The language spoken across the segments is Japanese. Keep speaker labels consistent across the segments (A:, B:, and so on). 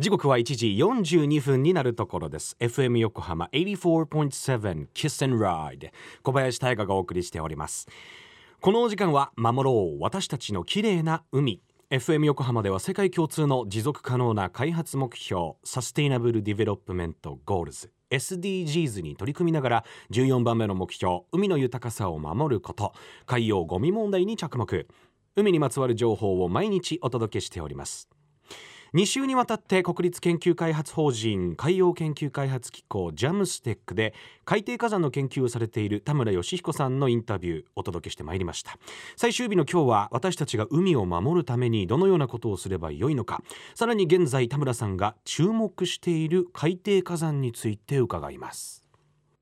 A: 時刻は1時42分になるところです。FM 横浜84.7 Kiss and Ride 小林大賀がお送りしております。このお時間は守ろう私たちの綺麗な海。FM 横浜では世界共通の持続可能な開発目標 Sustainable Development Goals。SDGs に取り組みながら14番目の目標海の豊かさを守ること。海洋ゴミ問題に着目。海にまつわる情報を毎日お届けしております。2週にわたって国立研究開発法人海洋研究開発機構ジャムステックで海底火山の研究をされている田村義彦さんのインタビューお届けしてまいりました。最終日の今日は私たちが海を守るためにどのようなことをすればよいのか。さらに現在田村さんが注目している海底火山について伺います。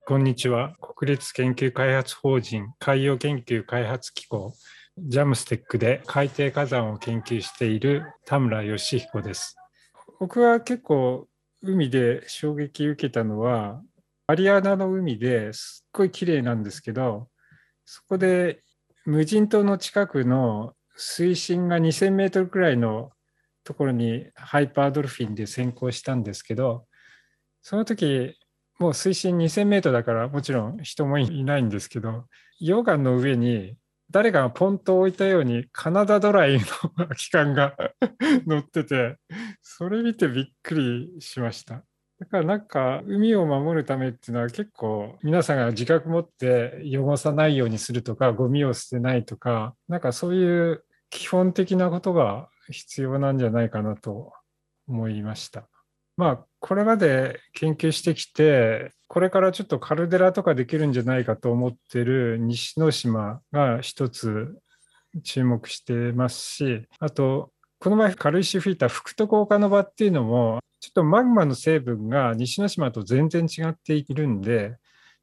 B: こんにちは。国立研究開発法人海洋研究開発機構ジャムステックで海底火山を研究している田村義彦です。僕は結構海で衝撃受けたのは、マリアナの海ですっごい綺麗なんですけど、そこで無人島の近くの水深が2000メートルくらいのところにハイパードルフィンで先行したんですけど、その時、もう水深2000メートルだからもちろん人もいないんですけど、溶岩の上に誰かがポンと置いたようにカナダドライの空き缶が 乗ってて、それ見てびっくりしました。だからなんか海を守るためっていうのは結構皆さんが自覚持って汚さないようにするとかゴミを捨てないとかなんかそういう基本的なことが必要なんじゃないかなと思いました。まあこれまで研究してきてこれからちょっとカルデラとかできるんじゃないかと思ってる西之島が一つ注目してますし、あと、この前軽石吹いた福徳岡の場っていうのも、ちょっとマグマの成分が西之島と全然違っているんで、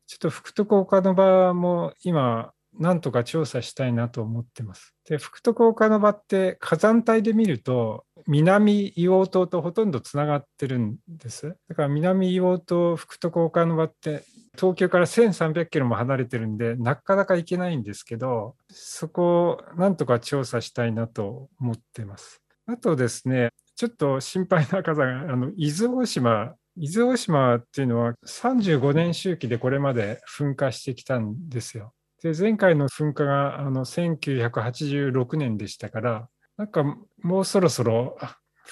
B: ちょっと福徳岡の場も今、なんとか調査したいなと思ってます。で、福徳岡の場って火山帯で見ると、南硫黄島とほとんどつながってるんです。だから南硫黄島、福徳岡の場って東京から1300キロも離れてるんで、なかなか行けないんですけど、そこをなんとか調査したいなと思ってます。あとですね、ちょっと心配な火山が、あの伊豆大島、伊豆大島っていうのは35年周期でこれまで噴火してきたんですよ。で前回の噴火があの1986年でしたから、なんかもうそろそろ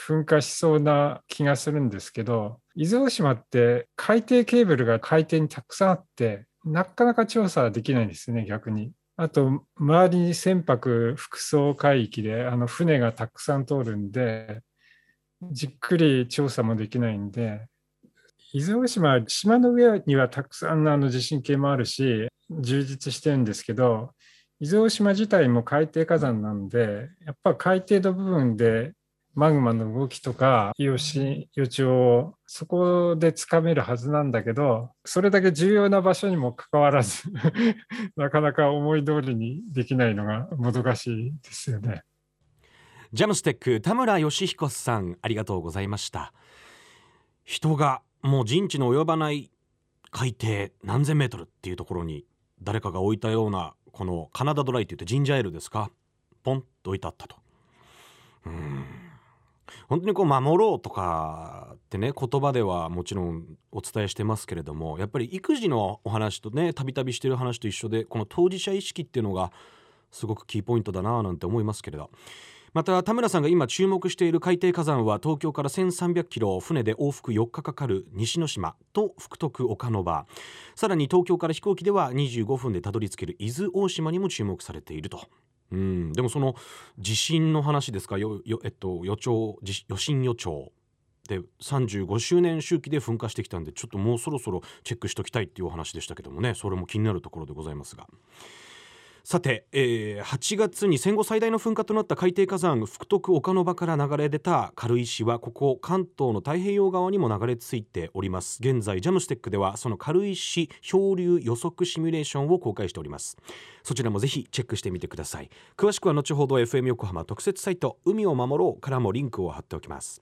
B: 噴火しそうな気がするんですけど、伊豆大島って海底ケーブルが海底にたくさんあって、なかなか調査できないんですね、逆に。あと、周りに船舶複層海域であの船がたくさん通るんで、じっくり調査もできないんで、伊豆大島、島の上にはたくさんのあの地震計もあるし、充実してるんですけど、伊豆大島自体も海底火山なんで、やっぱ海底の部分でマグマの動きとか、予し、予兆をそこでつかめるはずなんだけど、それだけ重要な場所にもかかわらず なかなか思い通りにできないのがもどかしいですよね。
A: ジャムステック田村義彦さんありがとうございました人がもう人知の及ばない海底何千メートルっていうところに誰かが置いたようなこのカナダドライって言ってジンジャーエールですか？ポンと置いてあったと。うん。本当にこう守ろうとかってね言葉ではもちろんお伝えしてますけれどもやっぱり育児のお話とねたびたびしてる話と一緒でこの当事者意識っていうのがすごくキーポイントだななんて思いますけれど。また田村さんが今注目している海底火山は東京から1300キロ船で往復4日かかる西之島と福徳岡ノ場。さらに東京から飛行機では25分でたどり着ける伊豆大島にも注目されていると。うんでもその地震の話ですか？よよ、えっと、予兆余震予兆で35周年周期で噴火してきたんでちょっともうそろそろチェックしておきたいっていうお話でしたけどもね。それも気になるところでございますが。さて、えー、8月に戦後最大の噴火となった海底火山福徳岡の場から流れ出た軽石はここ関東の太平洋側にも流れ着いております。現在ジャムステックではその軽石漂流予測シミュレーションを公開しております。そちらもぜひチェックしてみてください。詳しくは後ほど FM 横浜特設サイト海を守ろうからもリンクを貼っておきます。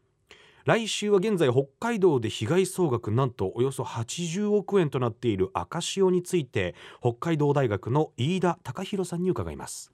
A: 来週は現在北海道で被害総額なんとおよそ80億円となっている赤潮について北海道大学の飯田隆弘さんに伺います。